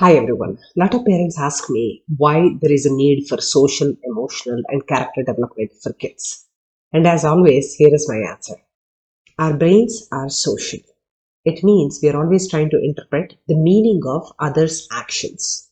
Hi everyone. A lot of parents ask me why there is a need for social, emotional, and character development for kids. And as always, here is my answer. Our brains are social. It means we are always trying to interpret the meaning of others' actions.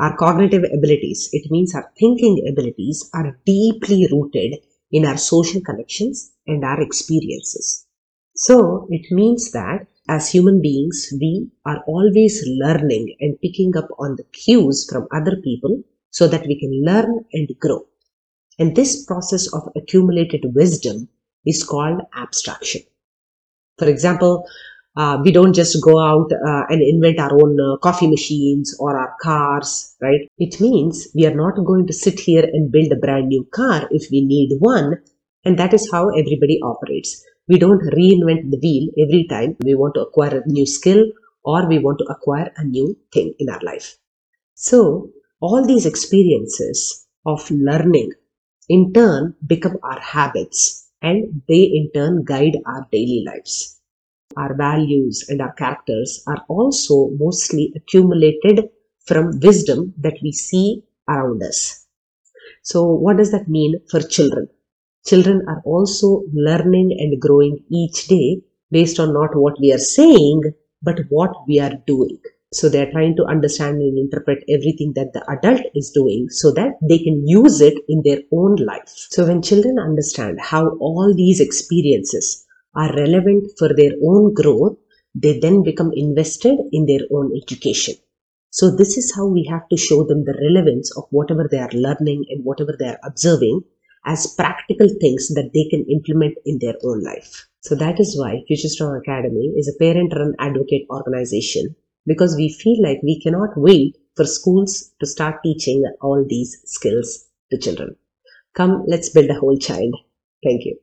Our cognitive abilities, it means our thinking abilities, are deeply rooted in our social connections and our experiences. So it means that as human beings, we are always learning and picking up on the cues from other people so that we can learn and grow. And this process of accumulated wisdom is called abstraction. For example, uh, we don't just go out uh, and invent our own uh, coffee machines or our cars, right? It means we are not going to sit here and build a brand new car if we need one. And that is how everybody operates. We don't reinvent the wheel every time we want to acquire a new skill or we want to acquire a new thing in our life. So, all these experiences of learning in turn become our habits and they in turn guide our daily lives. Our values and our characters are also mostly accumulated from wisdom that we see around us. So, what does that mean for children? Children are also learning and growing each day based on not what we are saying, but what we are doing. So they are trying to understand and interpret everything that the adult is doing so that they can use it in their own life. So when children understand how all these experiences are relevant for their own growth, they then become invested in their own education. So this is how we have to show them the relevance of whatever they are learning and whatever they are observing as practical things that they can implement in their own life. So that is why Future Strong Academy is a parent run advocate organization because we feel like we cannot wait for schools to start teaching all these skills to children. Come, let's build a whole child. Thank you.